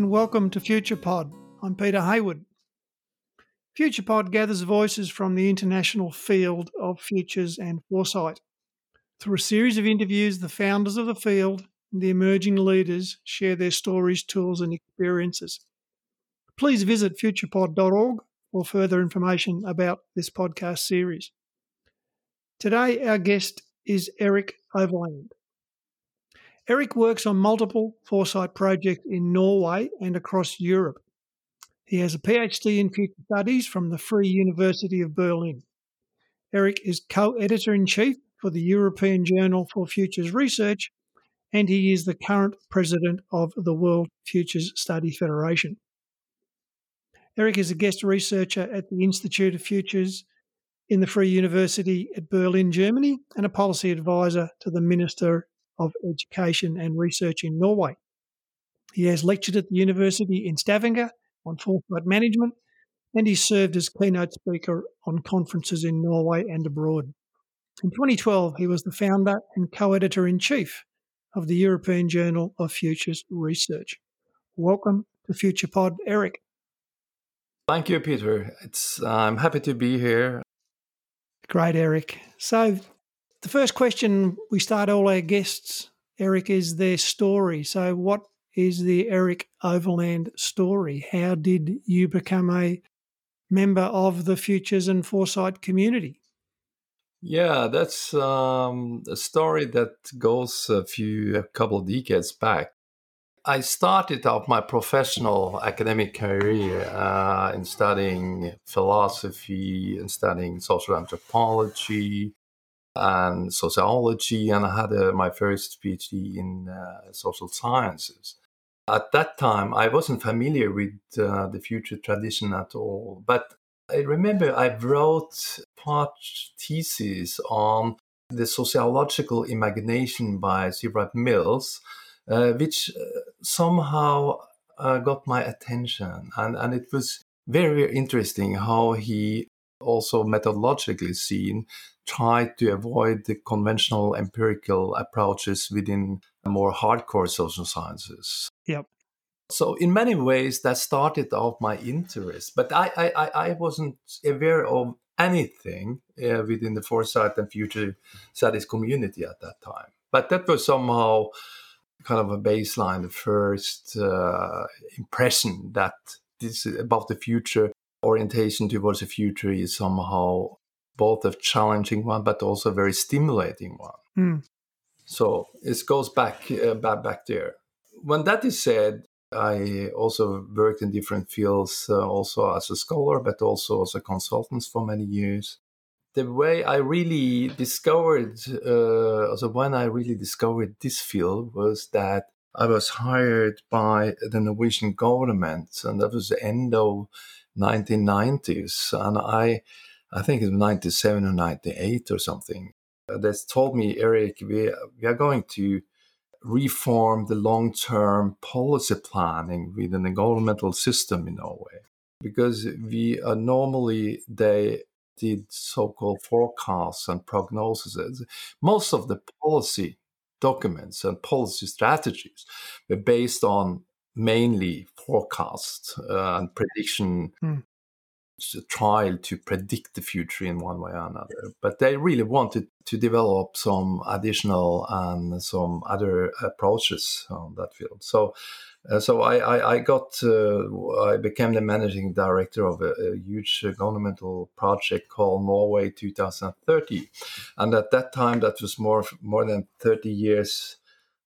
And welcome to FuturePod. I'm Peter Hayward. FuturePod gathers voices from the international field of futures and foresight. Through a series of interviews, the founders of the field and the emerging leaders share their stories, tools, and experiences. Please visit futurepod.org for further information about this podcast series. Today, our guest is Erik Overland. Erik works on multiple foresight projects in Norway and across Europe. He has a PhD in future studies from the Free University of Berlin. Erik is co editor in chief for the European Journal for Futures Research, and he is the current president of the World Futures Study Federation. Erik is a guest researcher at the Institute of Futures in the Free University at Berlin, Germany, and a policy advisor to the Minister of Education and Research in Norway. He has lectured at the University in Stavanger on foresight management, and he served as keynote speaker on conferences in Norway and abroad. In 2012, he was the founder and co editor in chief of the European Journal of Futures Research. Welcome to FuturePod, Erik. Thank you, Peter. It's I'm happy to be here. Great, Erik. So, the first question we start all our guests, Erik, is their story. So, what is the Erik Overland story? How did you become a member of the Futures and Foresight community? Yeah, that's um, a story that goes a few, a couple of decades back. I started out my professional academic career uh, in studying philosophy and studying social anthropology and sociology, and I had uh, my first PhD in uh, social sciences. At that time, I wasn't familiar with uh, the future tradition at all, but I remember I wrote part thesis on the sociological imagination by C. Mills uh, which uh, somehow got my attention. And, and it was very, very interesting how he also methodologically seen tried to avoid the conventional empirical approaches within more hardcore social sciences. Yep. So in many ways that started off my interest, but I I, I wasn't aware of anything uh, within the foresight and future studies community at that time. But that was somehow kind of a baseline, the first uh, impression that this about the future orientation towards the future is somehow both a challenging one, but also a very stimulating one. Mm. So it goes back, uh, back back there. When that is said, I also worked in different fields, uh, also as a scholar, but also as a consultant for many years the way I really discovered, uh, also when I really discovered this field was that I was hired by the Norwegian government, and that was the end of 1990s, and I, I think it's 97 or 98 or something. Uh, they told me, Erik, we we are going to reform the long-term policy planning within the governmental system in Norway because we are normally they did so-called forecasts and prognoses. Most of the policy documents and policy strategies were based on mainly forecast uh, and prediction mm. trial to predict the future in one way or another. But they really wanted to develop some additional and some other approaches on that field. So uh, so I, I, I got uh, I became the managing director of a, a, huge governmental project called Norway 2030, and at that time that was more more than 30 years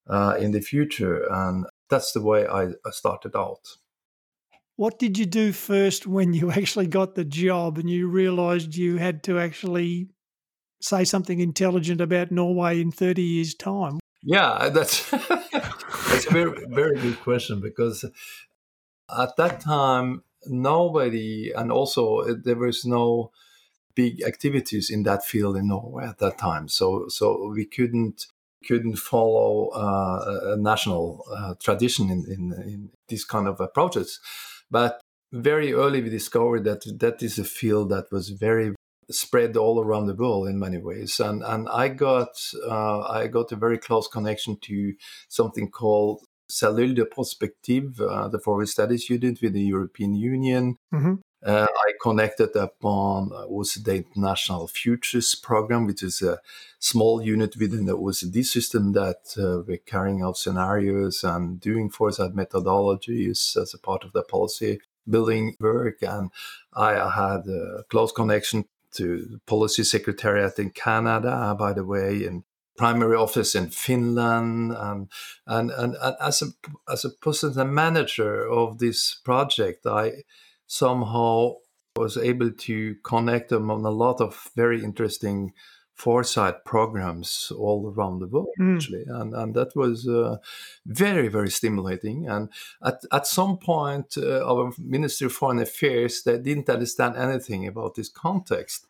uh, in the future, and that's the way I, I started out. What did you do first when you actually got the job and you realised you had to actually say something intelligent about Norway in 30 years' time? Yeah, that's that's a very very good question because at that time nobody and also uh, there was no big activities in that field in Norway at that time. So so we couldn't couldn't follow uh, a national uh, tradition in, in, in these kind of approaches. But very early we discovered that that is a field that was very spread all around the world in many ways. And and I got uh, I got a very close connection to something called Cellule de Prospective, uh, the Forest studies unit with the European Union. Mm-hmm. Uh, I connected upon OECD International Futures Program, which is a small unit within the OECD system that uh, we're carrying out scenarios and doing foresight methodologies as a part of the policy building work. And I had a close connection to policy secretariat in Canada, by the way, and primary office in Finland, and and and, as a as a person, the manager of this project, I somehow was able to connect them on a lot of very interesting foresight programs all around the world mm. actually. And, and that was uh, very very stimulating. And at, at some point uh, our ministry of foreign affairs they didn't understand anything about this context.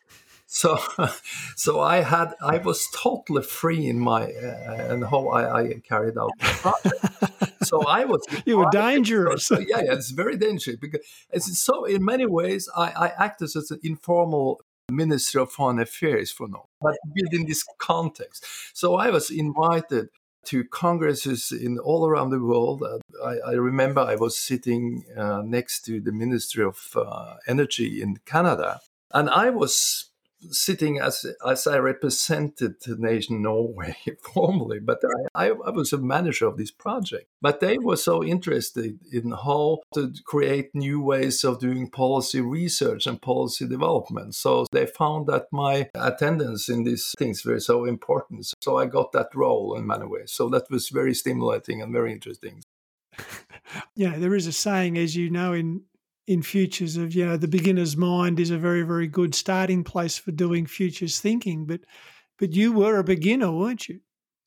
So so i had i was totally free in my uh, and how I, I, carried out the project so i was you were dangerous so, yeah, yeah it's very dangerous because so in many ways i, I acted as an informal minister of foreign affairs for now but within this context so i was invited to congresses in all around the world. Uh, I, I, remember I was sitting uh, next to the Ministry of uh, Energy in Canada, and I was sitting as as I represented the nation Norway formally, but I, I, was a manager of this project. But they were so interested in how to create new ways of doing policy research and policy development. So they found that my attendance in these things were so important. So I got that role in many ways. So that was very stimulating and very interesting. Yeah, there is a saying, as you know, in in futures of you know the beginner's mind is a very very good starting place for doing futures thinking but but you were a beginner weren't you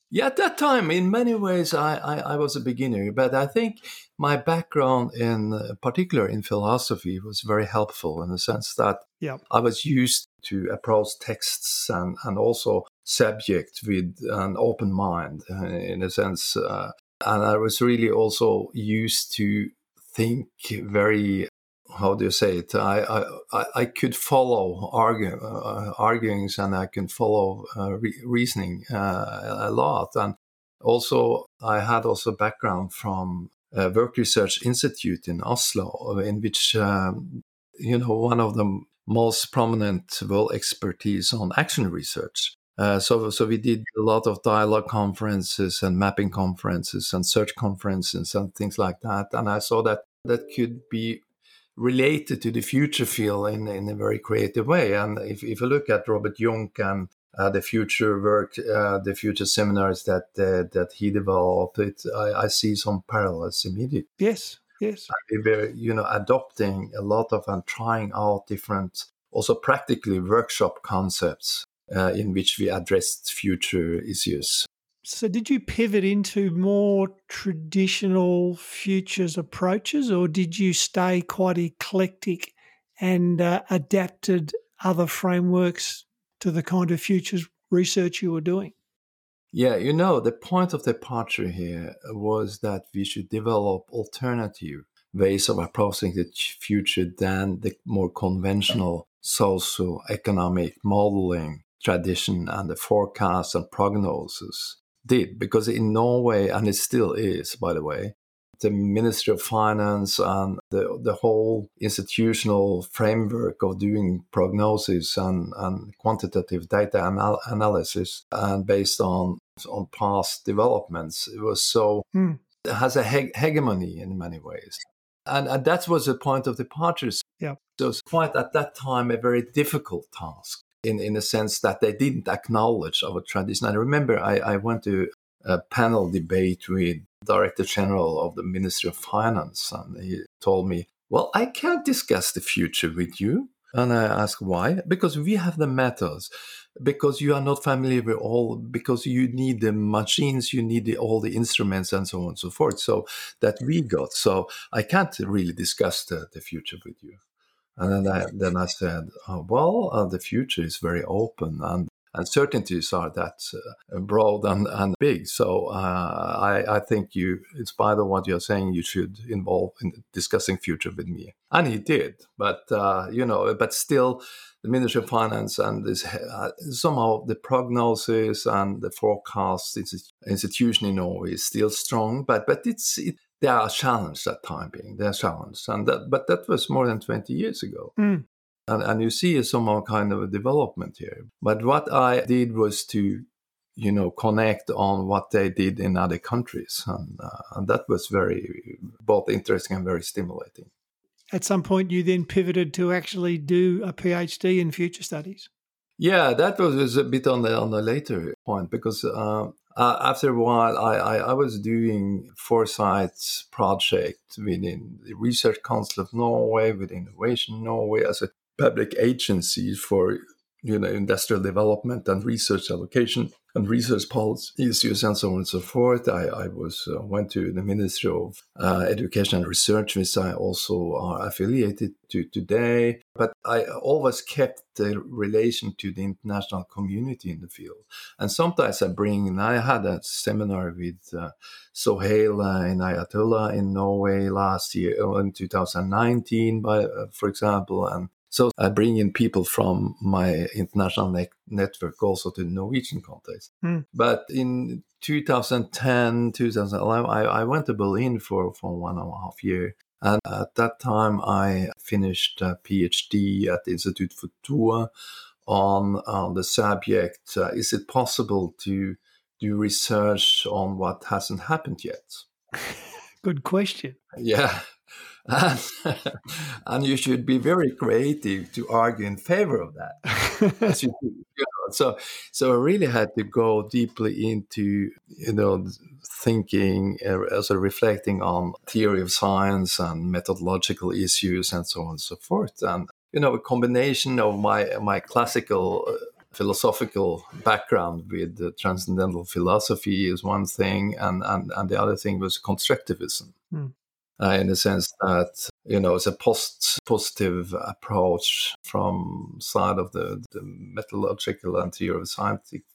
yeah at that time in many ways i i, I was a beginner but i think my background in uh, particular in philosophy was very helpful in the sense that yeah. i was used to approach texts and and also subject with an open mind uh, in a sense uh, and i was really also used to think very how do you say it? I I, I could follow argue, uh, arguings and I can follow uh, re- reasoning uh, a lot. And also, I had also background from work research institute in Oslo, in which um, you know one of the most prominent world expertise on action research. Uh, so, so we did a lot of dialogue conferences and mapping conferences and search conferences and things like that. And I saw that that could be related to the future field in, in a very creative way. And if, if you look at Robert Jungk and uh, the future work, uh, the future seminars that uh, that he developed, it, I, I, see some parallels immediately. Yes, yes. we were, you know, adopting a lot of and trying out different, also practically workshop concepts uh, in which we addressed future issues. So, did you pivot into more traditional futures approaches, or did you stay quite eclectic and uh, adapted other frameworks to the kind of futures research you were doing? Yeah, you know, the point of departure here was that we should develop alternative ways of approaching the future than the more conventional socio-economic modeling tradition and the forecast and prognosis did because in Norway, and it still is, by the way, the Ministry of Finance and the, the whole institutional framework of doing prognosis and, and quantitative data anal- analysis and based on on past developments, it was so hmm. it has a he- hegemony in many ways. And, and that was a point of departure. Yeah. So it was quite at that time a very difficult task in, in a sense that they didn't acknowledge our tradition. I remember I, I went to a panel debate with Director General of the Ministry of Finance, and he told me, Well, I can't discuss the future with you. And I asked why? Because we have the methods, because you are not familiar with all, because you need the machines, you need the, all the instruments, and so on and so forth. So that we got. So I can't really discuss the, the future with you. And then I, then I said, oh, well, uh, the future is very open and uncertainties are that uh, broad and, and big. So uh, I, I think you, in spite of what you're saying, you should involve in discussing future with me. And he did. But, uh, you know, but still, the Ministry of Finance and this uh, somehow the prognosis and the forecast institution in Norway is still strong, but but it's it, they are challenged at time being. They are challenged, and that but that was more than twenty years ago. Mm. And, and you see some kind of a development here. But what I did was to, you know, connect on what they did in other countries, and, uh, and that was very both interesting and very stimulating. At some point, you then pivoted to actually do a PhD in future studies. Yeah, that was, was a bit on the on the later point because uh, uh, after a while, I, I, I, was doing foresight project within the Research Council of Norway, with Innovation Norway, as a public agency for you know industrial development and research allocation and research policy issues and so on and so forth. I, I was uh, went to the Ministry of uh, Education and Research, which I also are affiliated to today. But I always kept the relation to the international community in the field. And sometimes I bring, and I had a seminar with uh, in Ayatollah in Norway last year, uh, in 2019, by, uh, for example, and so I bring in people from my international ne- network also to the Norwegian context. Mm. But in 2010, 2011, I, I, went to Berlin for, for one and a half year. And at that time, I finished a PhD at the Institute for Futur on, on the subject uh, Is it possible to do research on what hasn't happened yet? Good question. Yeah. and you should be very creative to argue in favor of that. you, know, so, so I really had to go deeply into, you know, thinking, uh, also reflecting on theory of science and methodological issues and so on and so forth. And you know, a combination of my my classical. Uh, philosophical background with transcendental philosophy is one thing, and, and, and the other thing was constructivism. Mm in the sense that you know it's a post positive approach from side of the, the methodological and scientific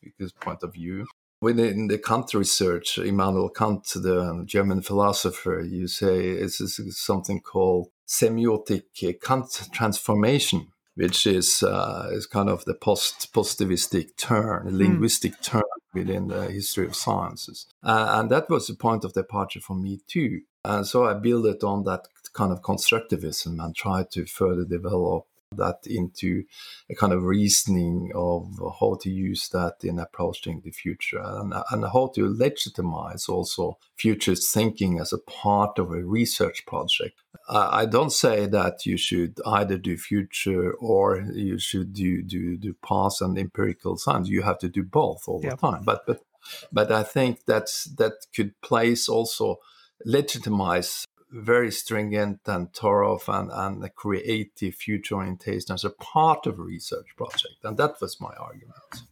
point of view. Within the Kant research, Immanuel Kant, the German philosopher, you say it's something called semiotic Kant transformation, which is uh, is kind of the post positivistic turn, mm. linguistic turn within the history of sciences, uh, and that was the point of departure for me too. And so I built it on that kind of constructivism and tried to further develop that into a kind of reasoning of how to use that in approaching the future and, and how to legitimize also future thinking as a part of a research project. I, I don't say that you should either do future or you should do, do, do past and empirical science. You have to do both all the time. But, but, but I think that's, that could place also legitimize very stringent and thorough and, and creative future orientation as a part of a research project. And that was my argument.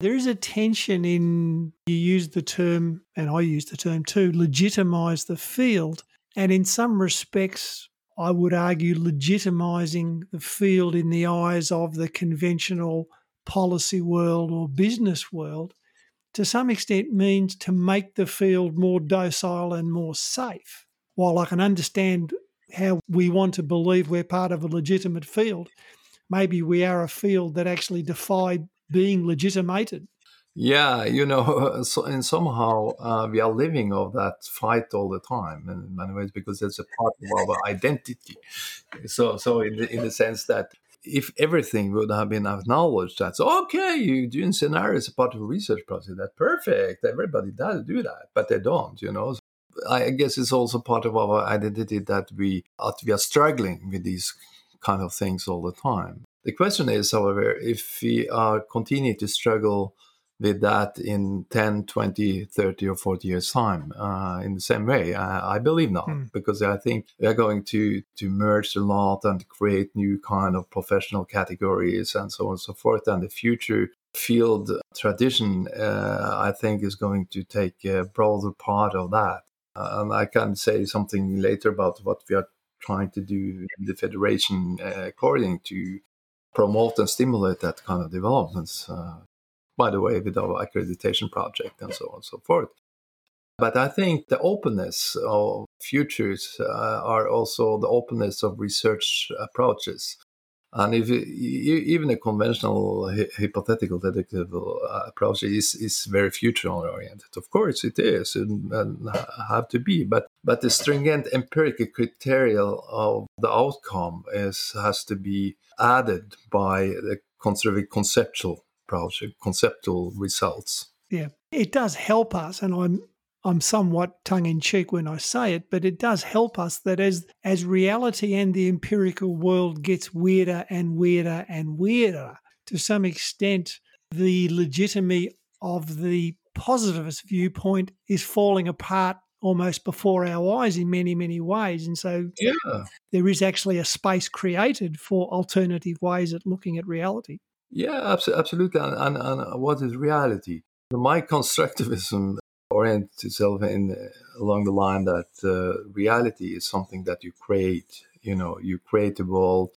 There is a tension in, you use the term, and I use the term too, legitimize the field. And in some respects, I would argue legitimizing the field in the eyes of the conventional policy world or business world to some extent means to make the field more docile and more safe. While I can understand how we want to believe we're part of a legitimate field, maybe we are a field that actually defied being legitimated. Yeah, you know, so, and somehow uh, we are living of that fight all the time in many ways because it's a part of our identity. So, so in the, in the sense that if everything would have been acknowledged, that's okay, you're doing scenarios part of a research project, that's perfect. Everybody does do that, but they don't, you know. I guess it's also part of our identity that we, we are struggling with these kind of things all the time. The question is, however, if we are continuing to struggle with that in 10, 20, 30, or 40 years' time uh, in the same way? I, I believe not, mm. because I think they're going to, to merge a lot and create new kind of professional categories and so on and so forth. And the future field tradition, uh, I think, is going to take a broader part of that. Uh, and I can say something later about what we are trying to do in the federation uh, according to promote and stimulate that kind of developments. Uh, by the way, with our accreditation project and so on and so forth. But I think the openness of futures uh, are also the openness of research approaches. And if even a conventional hypothetical deductible uh, approach is, is very future oriented, of course it is and, and, have to be. But but the stringent empirical criteria of the outcome is has to be added by the conservative conceptual conceptual results. Yeah, it does help us, and I'm I'm somewhat tongue in cheek when I say it, but it does help us that as as reality and the empirical world gets weirder and weirder and weirder, to some extent, the legitimacy of the positivist viewpoint is falling apart almost before our eyes in many, many ways. And so yeah. there is actually a space created for alternative ways at looking at reality. Yeah, absolutely. And, and, and what is reality? My constructivism orients itself in along the line that uh, reality is something that you create. You know, you create a world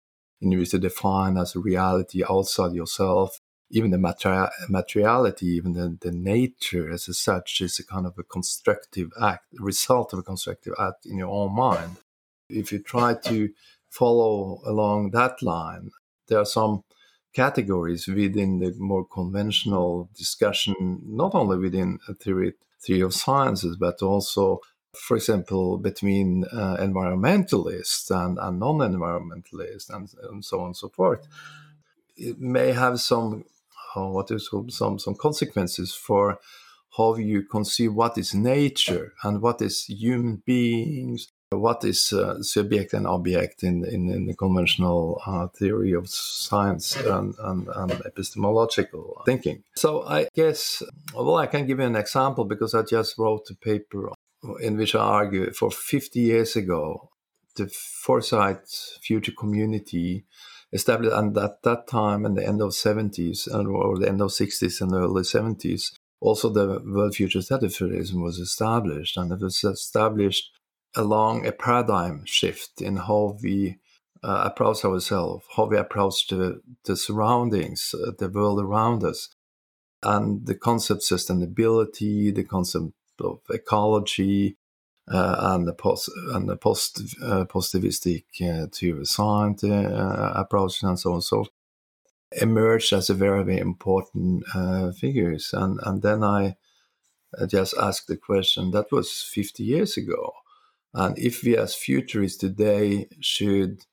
and you to define as a reality outside yourself. Even the materi- materiality, even the, the nature as such, is a kind of a constructive act, a result of a constructive act in your own mind. If you try to follow along that line, there are some categories within the more conventional discussion, not only within theory, theory of sciences, but also, for example, between uh, environmentalists and, and non environmentalists, and, and, so on and so forth. It may have some, uh, what is some, some consequences for how you conceive what is nature and what is human beings what is uh, subject and object in, in, in the conventional uh, theory of science and, and, and, epistemological thinking. So I guess, well, I can give you an example because I just wrote a paper in which I argue for 50 years ago, the Foresight Future Community established, and at that time, in the end of 70s or the end of 60s and early 70s, also the World Future Study Federation was established, and it was established along a paradigm shift in how we uh, approach ourselves, how we approach the, the surroundings, uh, the world around us, and the concept sustainability, the concept of ecology, uh, and the post and the post uh, positivistic uh, to science uh, approach and so on and so forth emerged as a very, very important figures. And and then I just asked the question that was 50 years ago and if we as futurists today should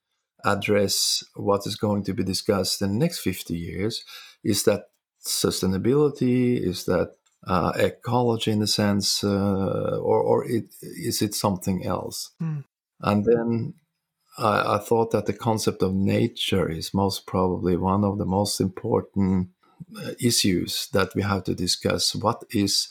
address what is going to be discussed in the next 50 years, is that sustainability? Is that uh, ecology in a sense? Uh, or or it, is it something else? Mm. And then I, I thought that the concept of nature is most probably one of the most important uh, issues that we have to discuss. What is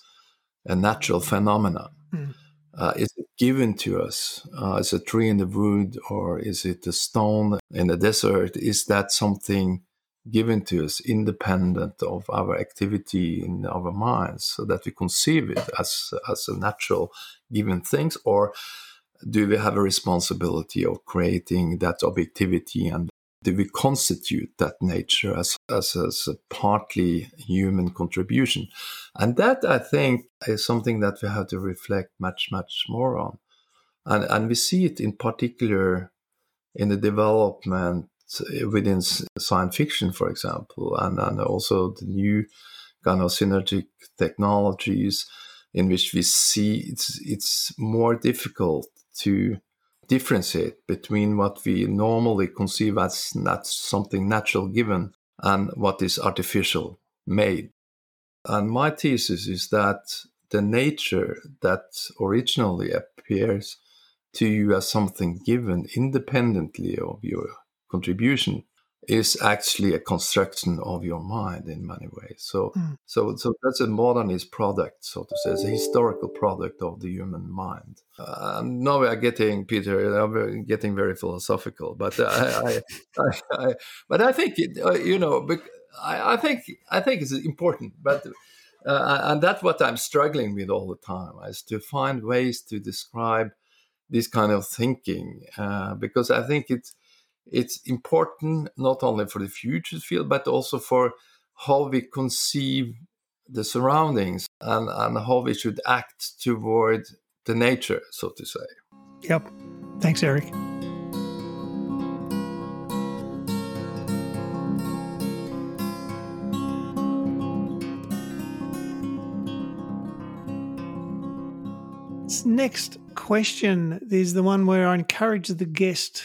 a natural phenomenon? Mm. Uh, is it given to us? Uh, is a tree in the wood or is it a stone in the desert? Is that something given to us independent of our activity in our minds so that we conceive it as, as a natural given things? Or do we have a responsibility of creating that objectivity and do we constitute that nature as, as, as, a partly human contribution? And that, I think, is something that we have to reflect much, much more on. And, and we see it in particular in the development within science fiction, for example, and, and also the new kind of synergic technologies in which we see it's, it's more difficult to differentiate between what we normally conceive as not something natural given and what is artificial made. And my thesis is that the nature that originally appears to you as something given independently of your contribution is actually a construction of your mind in many ways. So, mm. so, so that's a modernist product, so to say, it's a historical product of the human mind. Uh, now we are getting, Peter, I'm getting very philosophical, but I, I, I, I but I think it, uh, you know, I, I think I think it's important, but. Uh, and that's what I'm struggling with all the time is to find ways to describe this kind of thinking uh, because I think it's it's important not only for the future field, but also for how we conceive the surroundings and, and how we should act toward the nature, so to say. Yep. Thanks, Erik. Next question is the one where I encourage the guest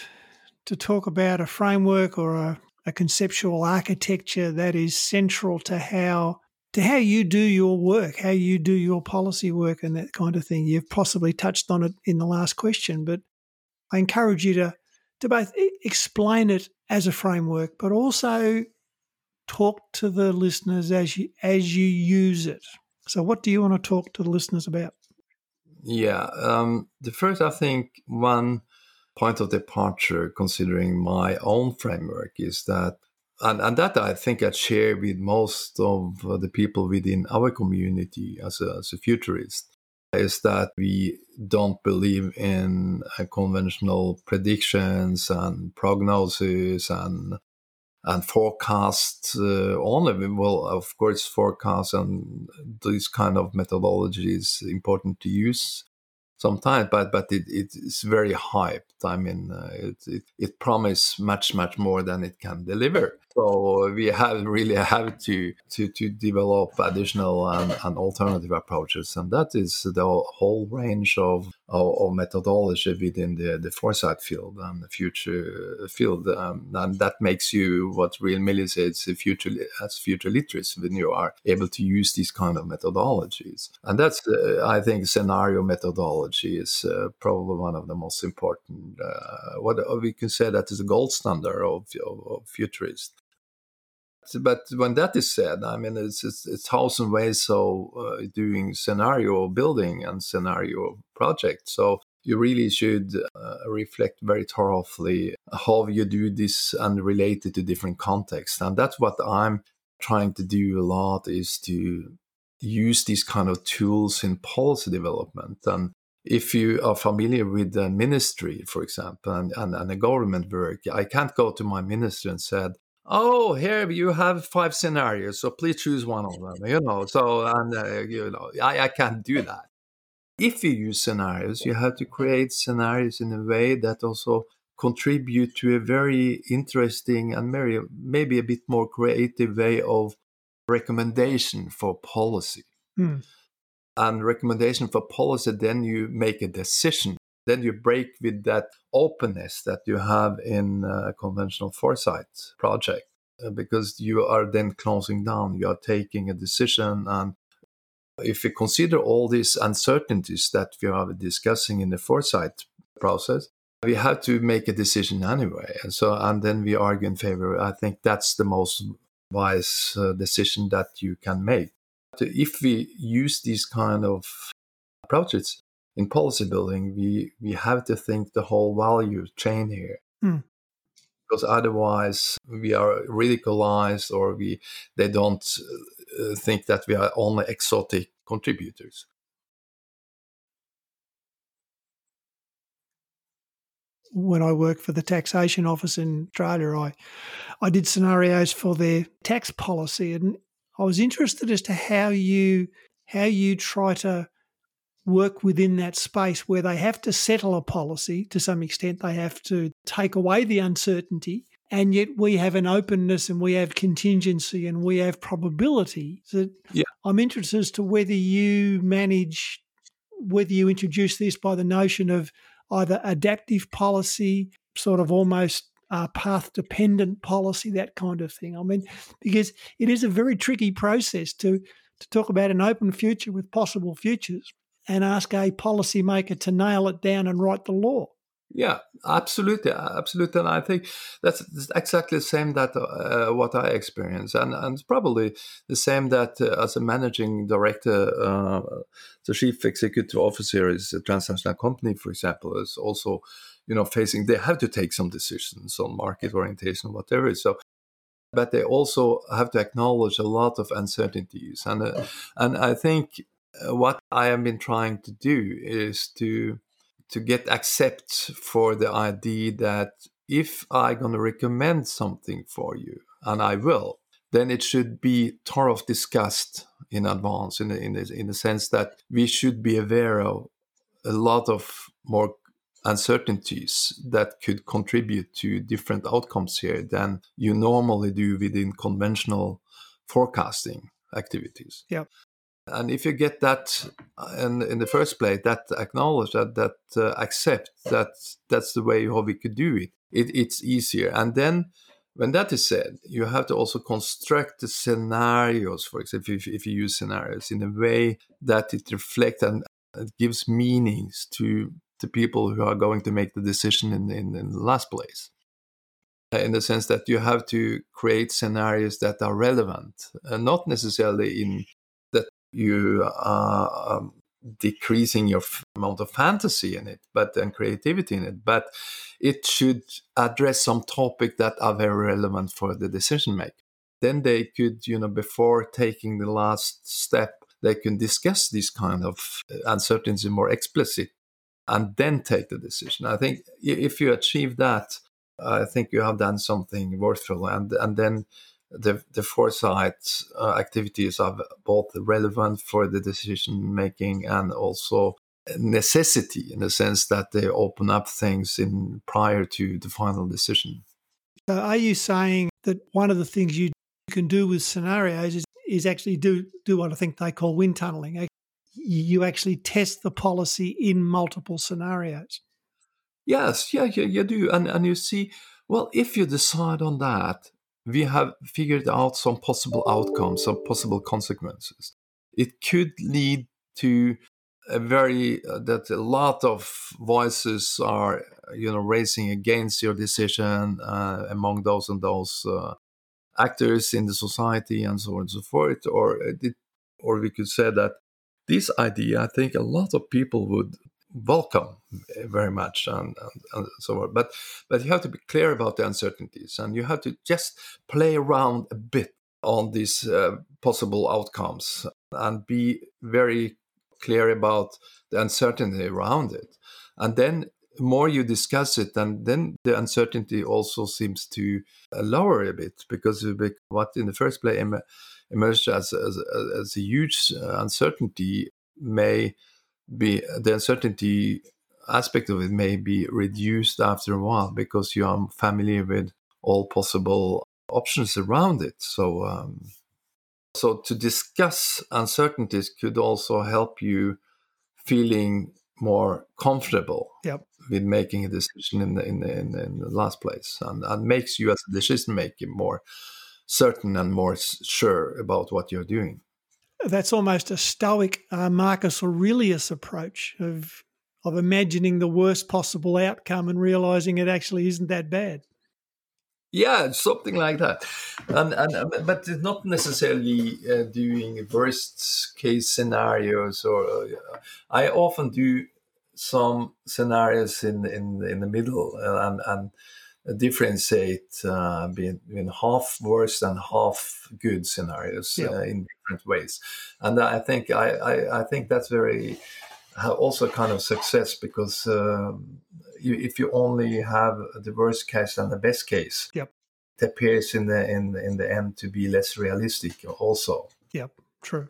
to talk about a framework or a, a conceptual architecture that is central to how to how you do your work, how you do your policy work, and that kind of thing. You've possibly touched on it in the last question, but I encourage you to to both explain it as a framework, but also talk to the listeners as you as you use it. So, what do you want to talk to the listeners about? Yeah, um, the first, I think, one point of departure, considering my own framework, is that, and, and that I think I share with most of the people within our community as a, as a futurist, is that we don't believe in uh, conventional predictions and prognosis and and forecasts uh, only. Well, of course, forecast and these kind of methodology is important to use sometimes, but but it, it's very hyped. I mean, uh, it, it it promises much much more than it can deliver. So we have really have to to, to develop additional and, and alternative approaches, and that is the whole range of, of, of methodology within the, the foresight field and the future field, um, and that makes you what Riel Miller says future as future literacy when you are able to use these kind of methodologies, and that's uh, I think scenario methodology is uh, probably one of the most important. Uh, what we can say that is a gold standard of, of, of futurists but when that is said, I mean, it's, it's, it's thousand ways of uh, doing scenario building and scenario project. So you really should uh, reflect very thoroughly how you do this and relate it to different contexts. And that's what I'm trying to do a lot is to use these kind of tools in policy development. And if you are familiar with the ministry, for example, and, and, and the government work, I can't go to my minister and said, oh here you have five scenarios so please choose one of them you know so and uh, you know I, I can't do that. If you use scenarios you have to create scenarios in a way that also contribute to a very interesting and maybe, maybe a bit more creative way of recommendation for policy. Mm. and recommendation for policy then you make a decision then you break with that openness that you have in a conventional foresight project uh, because you are then closing down, you are taking a decision. And if you consider all these uncertainties that we are discussing in the foresight process, we have to make a decision anyway. And so, and then we argue in favor. I think that's the most wise uh, decision that you can make. If we use these kind of approaches, in policy building, we, we have to think the whole value chain here. Mm. Because otherwise, we are ridiculized, or we they don't uh, think that we are only exotic contributors. When I worked for the taxation office in Australia, I I did scenarios for their tax policy, and I was interested as to how you how you try to work within that space where they have to settle a policy to some extent. They have to take away the uncertainty. And yet we have an openness and we have contingency and we have probability. So yeah. I'm interested as to whether you manage, whether you introduce this by the notion of either adaptive policy, sort of almost uh, path dependent policy, that kind of thing. I mean, because it is a very tricky process to to talk about an open future with possible futures and ask a policymaker to nail it down and write the law. Yeah, absolutely, absolutely, and I think that's exactly the same that uh, what I experience, and and probably the same that uh, as a managing director, uh, the chief executive officer is a transnational company, for example, is also, you know, facing they have to take some decisions on market orientation, whatever. So but they also have to acknowledge a lot of uncertainties and uh, and I think what I have been trying to do is to to get accept for the idea that if I'm going to recommend something for you, and I will, then it should be thorough discussed in advance, in the, in in the sense that we should be aware of a lot of more uncertainties that could contribute to different outcomes here than you normally do within conventional forecasting activities. Yeah. And if you get that in, in the first place, that acknowledge that, that uh, accept that that's the way how we could do it, it, it's easier. And then when that is said, you have to also construct the scenarios, for example, if, if you use scenarios in a way that it reflects and it gives meanings to the people who are going to make the decision in, in, in the last place in the sense that you have to create scenarios that are relevant, uh, not necessarily in you are um, decreasing your f- amount of fantasy in it, but and creativity in it, but it should address some topic that are very relevant for the decision maker. Then they could, you know, before taking the last step, they can discuss these kind of uh, uncertainties more explicit and then take the decision. I think if you achieve that, I think you have done something worthwhile, and and then the the foresight uh, activities are both relevant for the decision making and also necessity in the sense that they open up things in prior to the final decision. So are you saying that one of the things you can do with scenarios is, is actually do do what I think they call wind tunneling? You actually test the policy in multiple scenarios. Yes, yeah, yeah, you do. And, and you see, well, if you decide on that, we have figured out some possible outcomes, some possible consequences. It could lead to a very uh, that a lot of voices are you know raising against your decision uh, among those and those uh, actors in the society and so on and so forth or it, or we could say that this idea i think a lot of people would welcome very much and, and, and, so on. But but you have to be clear about the uncertainties and you have to just play around a bit on these uh, possible outcomes and be very clear about the uncertainty around it. And then more you discuss it, and then the uncertainty also seems to uh, lower a bit because what in the first place emerged as, as, as a huge uh, uncertainty may be the uncertainty aspect of it may be reduced after a while because you are familiar with all possible options around it. So, um, so to discuss uncertainties could also help you feeling more comfortable yep. with making a decision in the, in the, in the, in the last place, and, and makes you as a decision maker more certain and more sure about what you're doing that's almost a stoic uh, Marcus Aurelius approach of of imagining the worst possible outcome and realizing it actually isn't that bad. Yeah, something like that, and and but not necessarily uh, doing worst case scenarios. Or uh, I often do some scenarios in in in the middle, uh, and and differentiate uh, between half worse and half good scenarios yeah. uh, in different ways. And I think I, I, I, think that's very also kind of success because um, you, if you only have the worst case and the best case, yep. it appears in the in in the end to be less realistic. Also, yep, true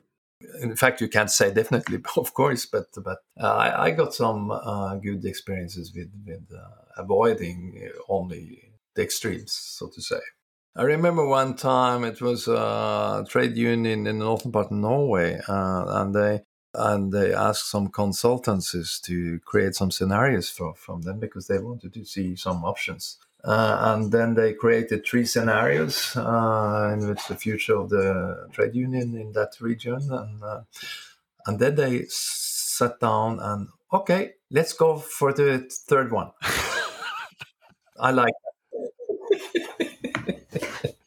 in fact, you can't say definitely, of course, but but uh, I, I, got some uh, good experiences with with uh, avoiding only the extremes, so to say. I remember one time it was a trade union in the northern part of Norway, and they and they asked some consultancies to create some scenarios for, from them because they wanted to see some options. Uh, and then they created three scenarios uh, in which the future of the trade union in that region, and uh, and then they sat down and okay, let's go for the third one. I like that.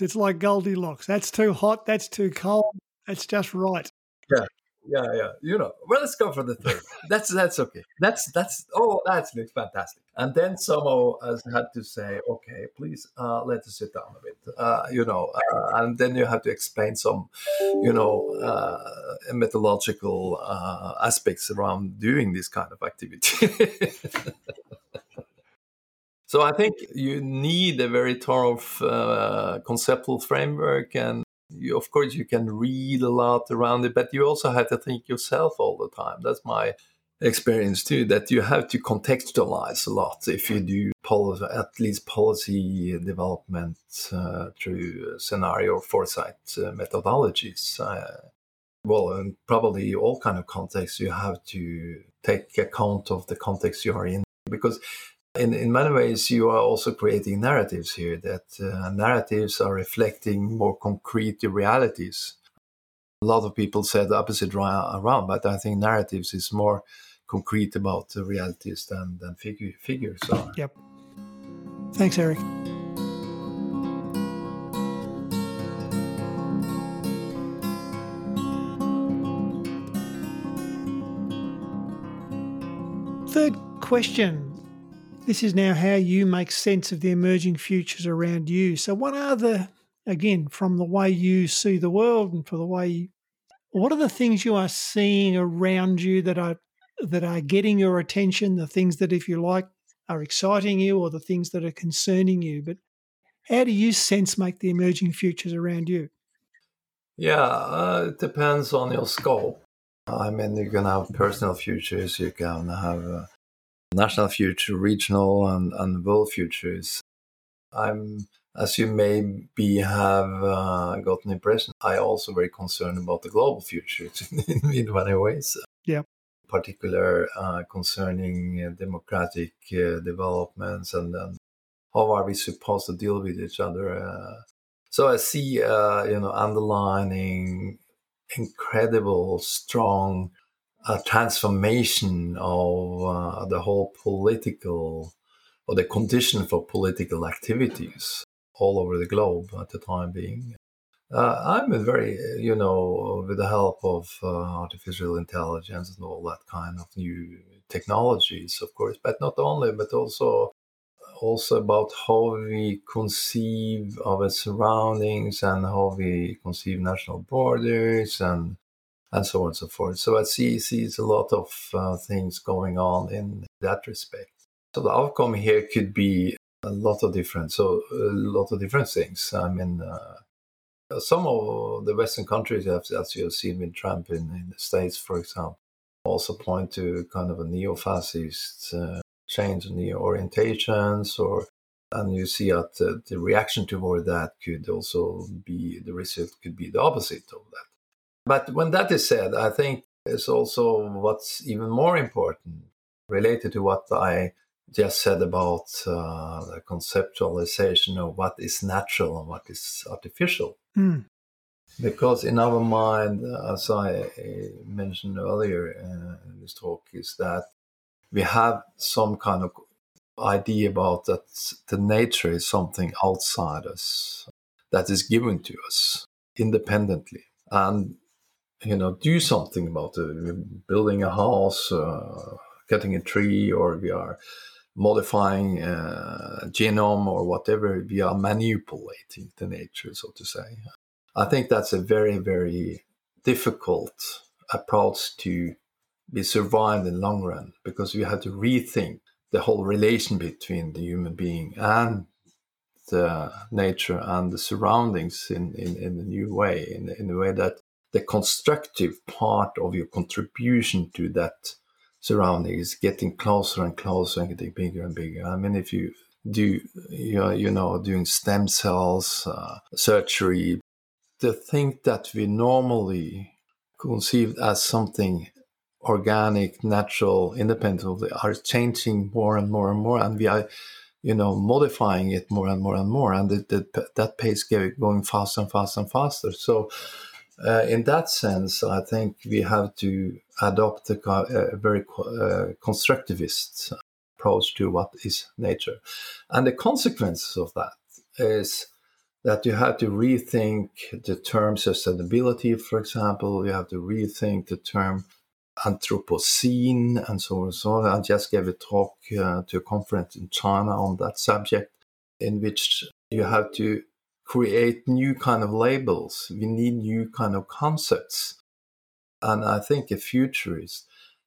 it's like Goldilocks. That's too hot. That's too cold. That's just right. Yeah, yeah, yeah. You know, well, let's go for the third. that's that's okay. That's that's oh, that's fantastic. And then somehow has had to say, okay, please uh, let us sit down a bit. Uh, you know, uh, and then you have to explain some, you know, uh, methodological uh, aspects around doing this kind of activity. so I think you need a very thorough uh, conceptual framework and you, of course you can read a lot around it but you also have to think yourself all the time. That's my experience too that you have to contextualize a lot if you do policy, at least policy development uh, through scenario foresight uh, methodologies. Uh, well, in probably all kind of contexts, you have to take account of the context you are in because in, in many ways you are also creating narratives here that uh, narratives are reflecting more concrete realities. A lot of people said the opposite around but i think narratives is more concrete about the realities than, than figure, figures are. Yep. Thanks Erik. Third question. This is now how you make sense of the emerging futures around you. So, what are the, again, from the way you see the world and for the way, you, what are the things you are seeing around you that are that are getting your attention? The things that, if you like, are exciting you, or the things that are concerning you. But how do you sense make the emerging futures around you? Yeah, uh, it depends on your scope. I mean, you can have personal futures, you can have uh, national future, regional, and, and world futures. I'm, as you maybe have uh, got an impression, I also very concerned about the global futures in, in many ways. Yeah. Particular uh, concerning uh, democratic uh, developments and, and how are we supposed to deal with each other. Uh. so I see, uh, you know, underlining incredible, strong uh, transformation of uh, the whole political or the condition for political activities all over the globe at the time being. Uh, I'm very, you know, with the help of uh, artificial intelligence and all that kind of new technologies, of course, but not only, but also also about how we conceive of our surroundings and how we conceive national borders and and so on and so forth. So I see sees a lot of uh, things going on in that respect. So the outcome here could be a lot of different, so a lot of different things. I mean, uh, some of the Western countries, as you have seen with Trump in, in the States, for example, also point to kind of a neo-fascist uh, change in the orientations or and you see that the reaction toward that could also be the result could be the opposite of that but when that is said i think it's also what's even more important related to what i just said about uh, the conceptualization of what is natural and what is artificial mm. because in our mind as i mentioned earlier uh, in this talk is that we have some kind of idea about that the nature is something outside us that is given to us independently and you know do something about it. We're building a house uh, cutting a tree or we are modifying a genome or whatever. We are manipulating the nature so to say. I think that's a very very difficult approach to be survived in the long run because we have to rethink the whole relation between the human being and the nature and the surroundings in, in, in a new way, in, in a way that the constructive part of your contribution to that surrounding is getting closer and closer and getting bigger and bigger. I mean, if you do, you know, doing stem cells, uh, surgery, the thing that we normally conceived as something organic, natural, independent are changing more and more and more, and we are, you know, modifying it more and more and more, and the, the, that pace going faster and faster and faster. So, uh, in that sense, I think we have to adopt a, a very uh, constructivist approach to what is nature, and the consequences of that is that you have to rethink the term sustainability, for example. You have to rethink the term Anthropocene and so on and so on. I just gave a talk uh, to a conference in China on that subject, in which you have to create new kind of labels. We need new kind of concepts. And I think a futurist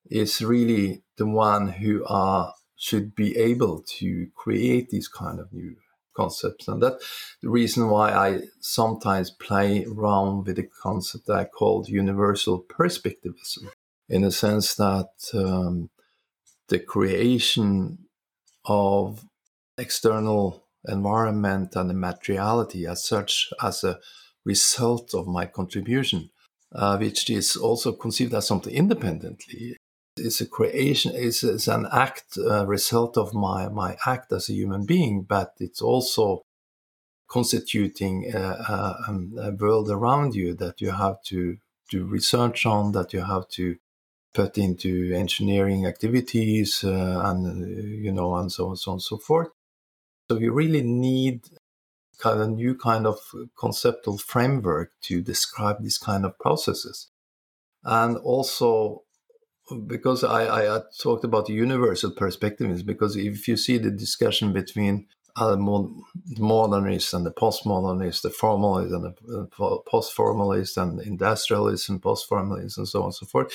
is really the one who are should be able to create these kind of new concepts. And that's the reason why I sometimes play around with the concept I called universal perspectivism in the sense that um, the creation of external environment and the materiality as such as a result of my contribution uh, which is also conceived as something independently. It's a creation, it's, it's an act, uh, result of my, my act as a human being, but it's also constituting a, a, a world around you that you have to do research on, that you have to put into engineering activities uh, and uh, you know and so on so on and so forth so you really need kind of new kind of conceptual framework to describe these kind of processes. And also because I, I, talked about the universal perspective because if you see the discussion between uh, modernists and the postmodernists, the formalists and the post-formalists and industrialists and post-formalists and so on and so forth,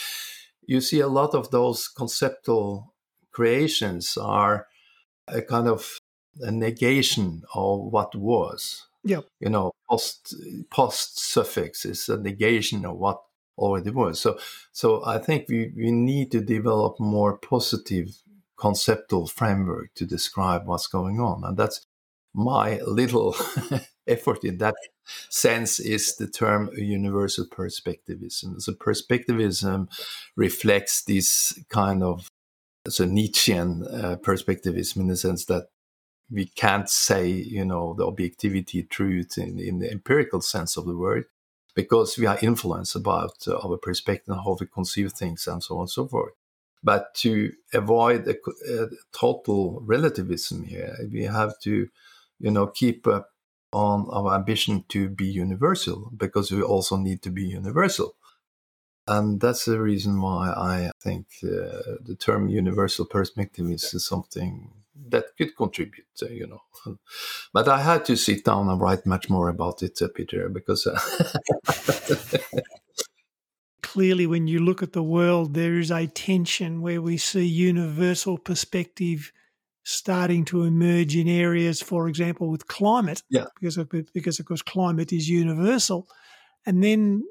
you see a lot of those conceptual creations are a kind of a negation of what was. Yeah. You know, post post suffix is a negation of what already was. So so I think we, we need to develop more positive conceptual framework to describe what's going on. And that's my little effort in that sense is the term universal perspectivism. So perspectivism reflects this kind of so Nietzschean uh, perspectivism in the sense that we can't say, you know, the objectivity, truth in, in the empirical sense of the word, because we are influenced about uh, our perspective and how we conceive things and so on and so forth. But to avoid a, a total relativism here, we have to, you know, keep up on our ambition to be universal because we also need to be universal. And that's the reason why I think uh, the term universal perspective is something that could contribute, uh, you know. But I had to sit down and write much more about it, uh, Peter, because. Uh, Clearly, when you look at the world, there is a tension where we see universal perspective starting to emerge in areas, for example, with climate, yeah. because of, because of course climate is universal, and then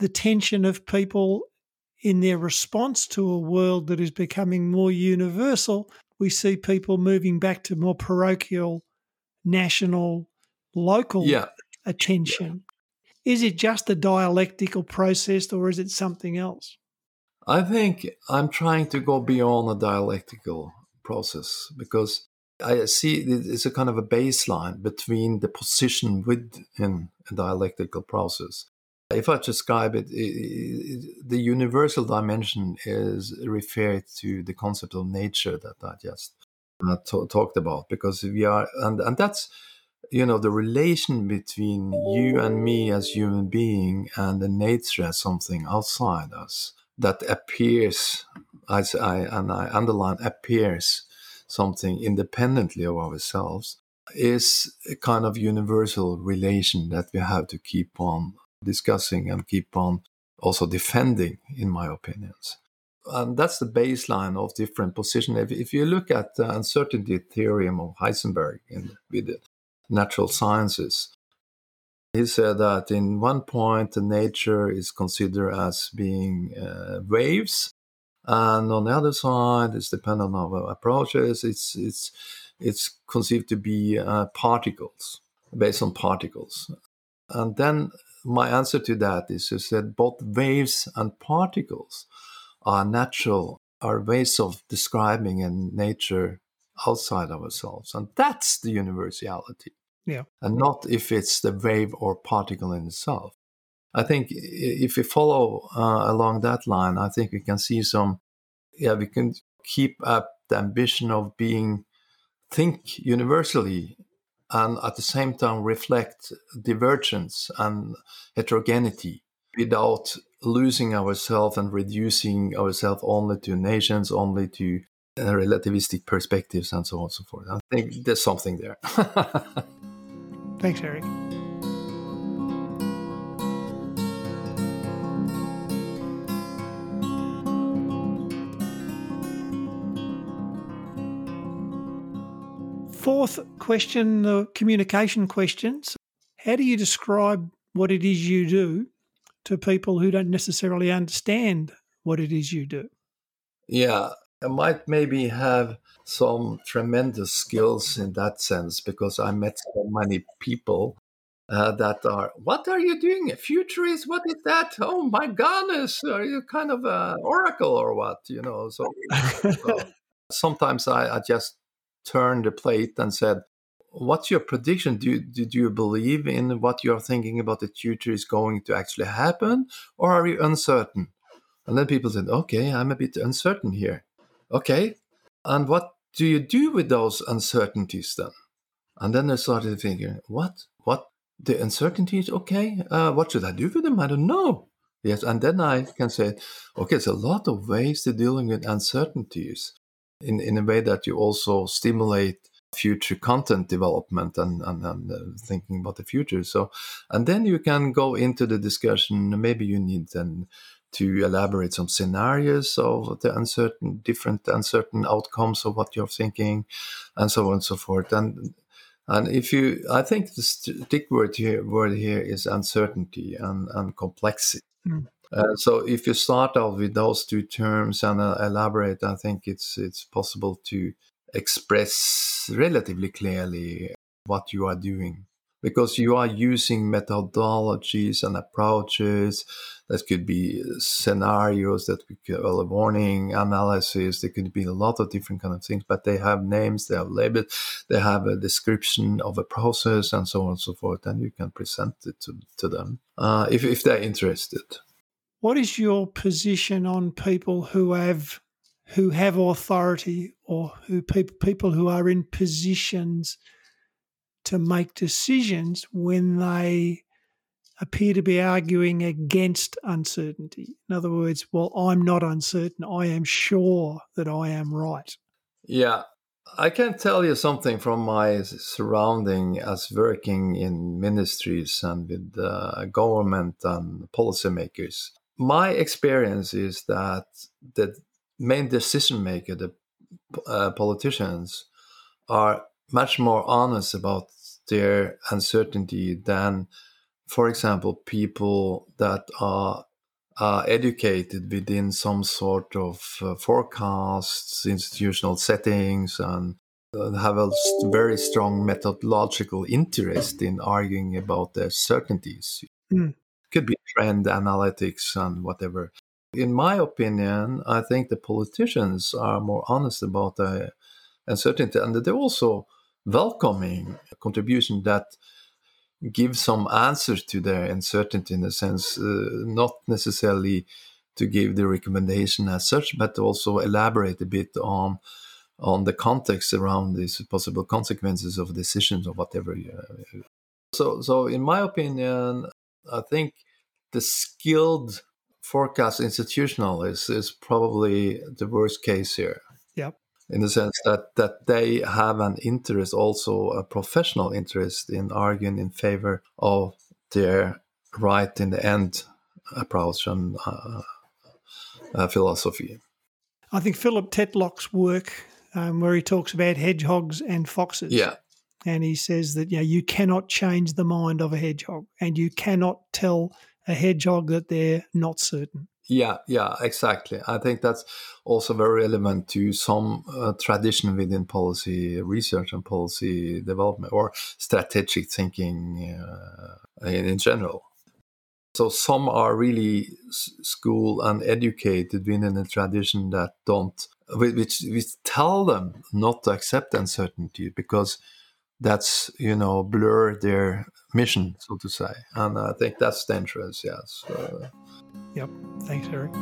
the tension of people in their response to a world that is becoming more universal. We see people moving back to more parochial, national, local yeah. attention. Yeah. Is it just a dialectical process or is it something else? I think I'm trying to go beyond a dialectical process because I see it's a kind of a baseline between the position within a dialectical process. If I describe it, it, it, the universal dimension is referred to the concept of nature that I just uh, t- talked about, because we are, and, and that's, you know, the relation between you and me as human being and the nature as something outside us that appears as I and I underline appears something independently of ourselves is a kind of universal relation that we have to keep on discussing and keep on also defending, in my opinions. And that's the baseline of different positions. If, if you look at the uncertainty theorem of Heisenberg in, with the natural sciences, he said that in one point, the nature is considered as being uh, waves, and on the other side, it's dependent on approaches. It's it's it's conceived to be uh, particles, based on particles. And then my answer to that is to say both waves and particles are natural, are ways of describing in nature outside ourselves, and that's the universality. Yeah. And not if it's the wave or particle in itself. I think if we follow uh, along that line, I think we can see some, yeah, we can keep up the ambition of being, think universally and at the same time reflect divergence and heterogeneity without losing ourselves and reducing ourselves only to nations, only to uh, relativistic perspectives, and so on and so forth. I think there's something there. Thanks, Erik. Fourth question, the communication questions. How do you describe what it is you do to people who don't necessarily understand what it is you do? Yeah, I might maybe have some tremendous skills in that sense because I met so many people uh, that are, what are you doing? Futurist? What is that? Oh my goodness, are you kind of an oracle or what? You know, so, so sometimes I, I just turned the plate and said, what's your prediction? Do you, do you believe in what you're thinking about the future is going to actually happen, or are you uncertain? And then people said, okay, I'm a bit uncertain here. Okay, and what do you do with those uncertainties then? And then I started thinking, what? What? The uncertainties? Okay, uh, what should I do with them? I don't know. Yes, and then I can say, okay, there's a lot of ways to dealing with uncertainties in, in a way that you also stimulate future content development and, and, and uh, thinking about the future. So, and then you can go into the discussion. Maybe you need then to elaborate some scenarios of the uncertain, different uncertain outcomes of what you're thinking, and so on and so forth. And and if you, I think the stick word here, word here is uncertainty and, and complexity. Mm. Uh, so if you start out with those two terms and uh, elaborate, I think it's it's possible to express relatively clearly what you are doing. Because you are using methodologies and approaches. That could be scenarios that could, well, a warning analysis. There could be a lot of different kind of things but they have names they have labels they have a description of a process and so on and so forth and you can present it to, to them uh, if, if they're interested what is your position on people who have who have authority or who people people who are in positions to make decisions when they appear to be arguing against uncertainty. In other words, well, I'm not uncertain. I am sure that I am right. Yeah. I can tell you something from my surrounding as working in ministries and with uh, government and policymakers. My experience is that the main decision maker, the uh, politicians, are much more honest about their uncertainty than, for example, people that are uh, educated within some sort of uh, forecasts, institutional settings, and uh, have a very strong methodological interest in arguing about their certainties. Mm. Could be trend analytics and whatever. In my opinion, I think the politicians are more honest about the uncertainty, and they're also welcoming contribution that give some answers to their uncertainty in a sense, uh, not necessarily to give the recommendation as such, but also elaborate a bit on on the context around these possible consequences of decisions or whatever. So, so in my opinion, I think the skilled forecast institutionalist is probably the worst case here. Yep in the sense that that they have an interest, also a professional interest, in arguing in favor of their right in the end approach and uh, uh, philosophy. I think Philip Tetlock's work, um, where he talks about hedgehogs and foxes. Yeah. And he says that you, know, you cannot change the mind of a hedgehog and you cannot tell a hedgehog that they're not certain. Yeah, yeah, exactly. I think that's also very relevant to some uh, tradition within policy research and policy development or strategic thinking uh, in, in, general. So some are really school and educated within a tradition that don't, which, which tell them not to accept uncertainty because that's you know blur their mission, so to say, and I think that's dangerous. Yes. Uh, Yep. Thanks, Erik.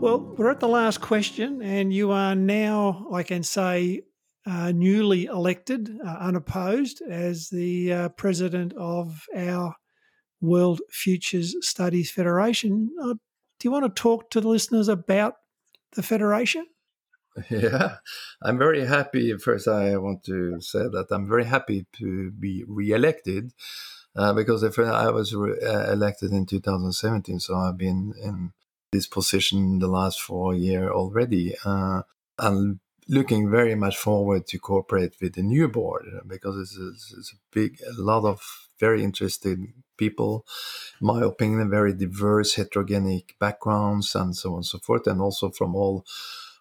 Well, we're at the last question, and you are now, I can say, uh, newly elected, uh, unopposed, as the uh, president of our World Futures Studies Federation. Uh, do you want to talk to the listeners about the federation? Yeah, I'm very happy. First, I want to say that I'm very happy to be re-elected uh, because if I was re- uh, elected in 2017, so I've been in this position the last four years already, uh, and looking very much forward to cooperate with the new board because it's, it's, it's a big, a lot of very interesting people, my opinion, very diverse, heterogenic backgrounds, and so on and so forth, and also from all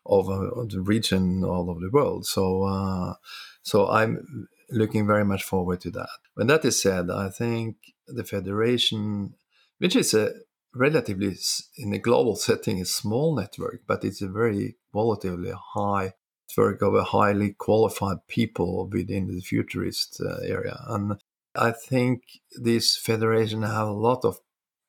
over the region, all over the world. So, uh, so I'm looking very much forward to that. When that is said, I think the federation, which is a relatively in a global setting, a small network, but it's a very qualitatively high network of a highly qualified people within the futurist uh, area. And I think this federation have a lot of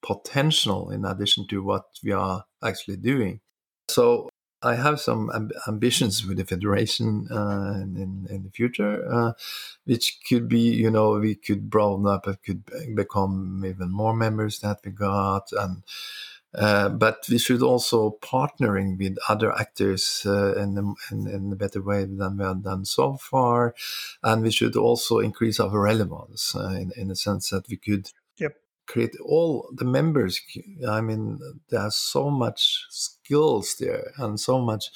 potential in addition to what we are actually doing. So I have some amb- ambitions with the federation uh, in, in the future, uh, which could be, you know, we could broaden up, it could become even more members that we got, and uh, but we should also partnering with other actors uh, in, the, in, in, a better way than we have done so far, and we should also increase our relevance uh, in, in the sense that we could create all the members. I mean there's so much skills there and so much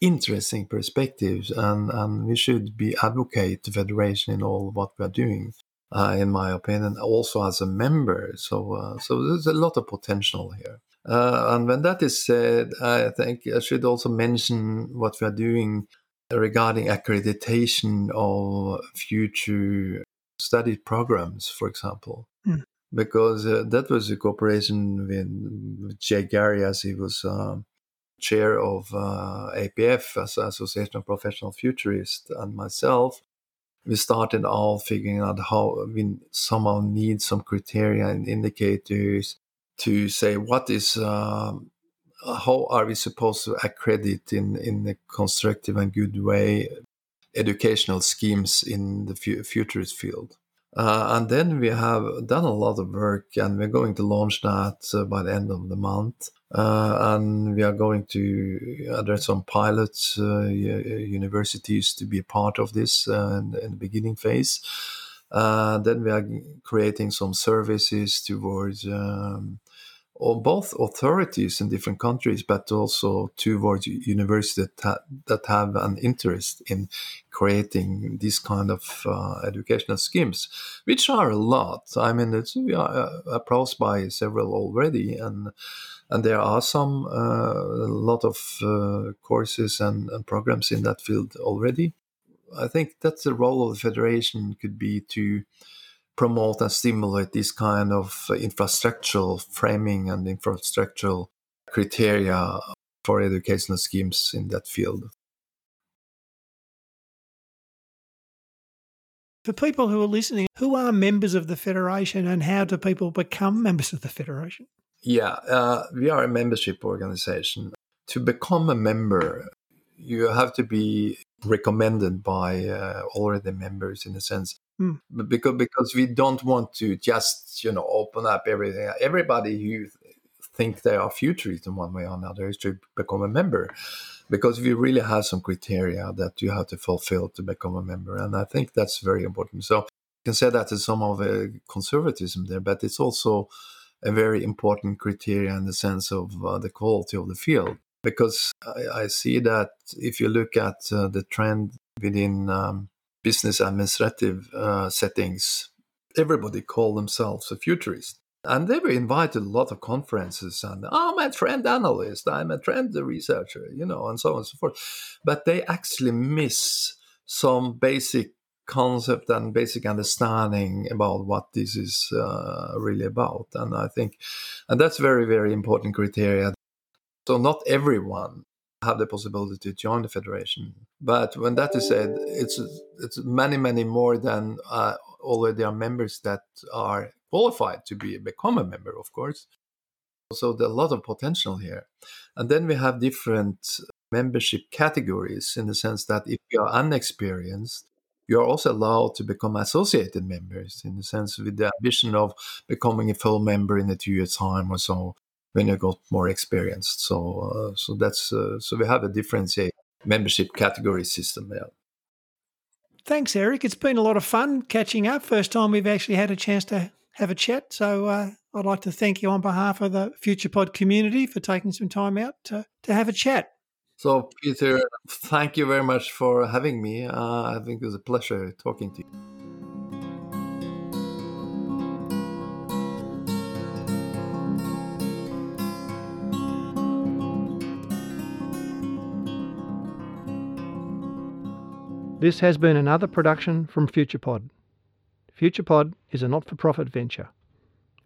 interesting perspectives and, and we should be advocate the federation in all what we're doing uh, in my opinion also as a member. So uh, so there's a lot of potential here. Uh, and when that is said i think i should also mention what we are doing regarding accreditation of future study programs for example. Mm because uh, that was a cooperation with Jay Gary as he was um, chair of uh, APF as Association of Professional Futurists and myself. We started all figuring out how we somehow need some criteria and indicators to say what is um, how are we supposed to accredit in in a constructive and good way educational schemes in the futurist field. Uh, and then we have done a lot of work, and we're going to launch that uh, by the end of the month. Uh, and we are going to address some pilots, uh, universities to be a part of this uh, in, in, the beginning phase. Uh, then we are creating some services towards um, or both authorities in different countries, but also towards universities that, that have an interest in creating these kind of uh, educational schemes, which are a lot. I mean, it's, we are uh, approached by several already, and and there are some uh, a lot of uh, courses and, and programs in that field already. I think that's the role of the federation could be to promote and stimulate this kind of infrastructural framing and infrastructural criteria for educational schemes in that field. For people who are listening, who are members of the Federation and how do people become members of the Federation? Yeah, uh, we are a membership organization. To become a member, you have to be recommended by uh, already members in a sense Mm. Because because we don't want to just you know open up everything. Everybody who think they are futurists in one way or another is to become a member, because we really have some criteria that you have to fulfill to become a member, and I think that's very important. So you can say that is some of the conservatism there, but it's also a very important criteria in the sense of uh, the quality of the field. Because I, I, see that if you look at uh, the trend within um, business administrative uh, settings, everybody called themselves a futurist. And they were invited a lot of conferences and I'm a trend analyst, I'm a trend researcher, you know, and so on and so forth. But they actually miss some basic concept and basic understanding about what this is uh, really about. And I think, and that's very, very important criteria. So not everyone have the possibility to join the federation. But when that is said, it's it's many many more than uh, already are members that are qualified to be become a member, of course. So there's a lot of potential here, and then we have different membership categories in the sense that if you are unexperienced, you are also allowed to become associated members in the sense with the ambition of becoming a full member in a two years time or so when you got more experienced. So uh, so that's uh, so we have a differentiated membership category system there. Thanks, Erik. It's been a lot of fun catching up. First time we've actually had a chance to have a chat. So uh, I'd like to thank you on behalf of the FuturePod community for taking some time out to, to have a chat. So, Peter, thank you very much for having me. Uh, I think it was a pleasure talking to you. This has been another production from FuturePod. FuturePod is a not for profit venture.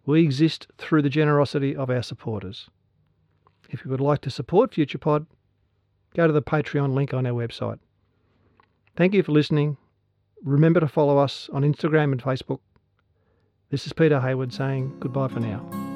We exist through the generosity of our supporters. If you would like to support FuturePod, go to the Patreon link on our website. Thank you for listening. Remember to follow us on Instagram and Facebook. This is Peter Hayward saying goodbye for now.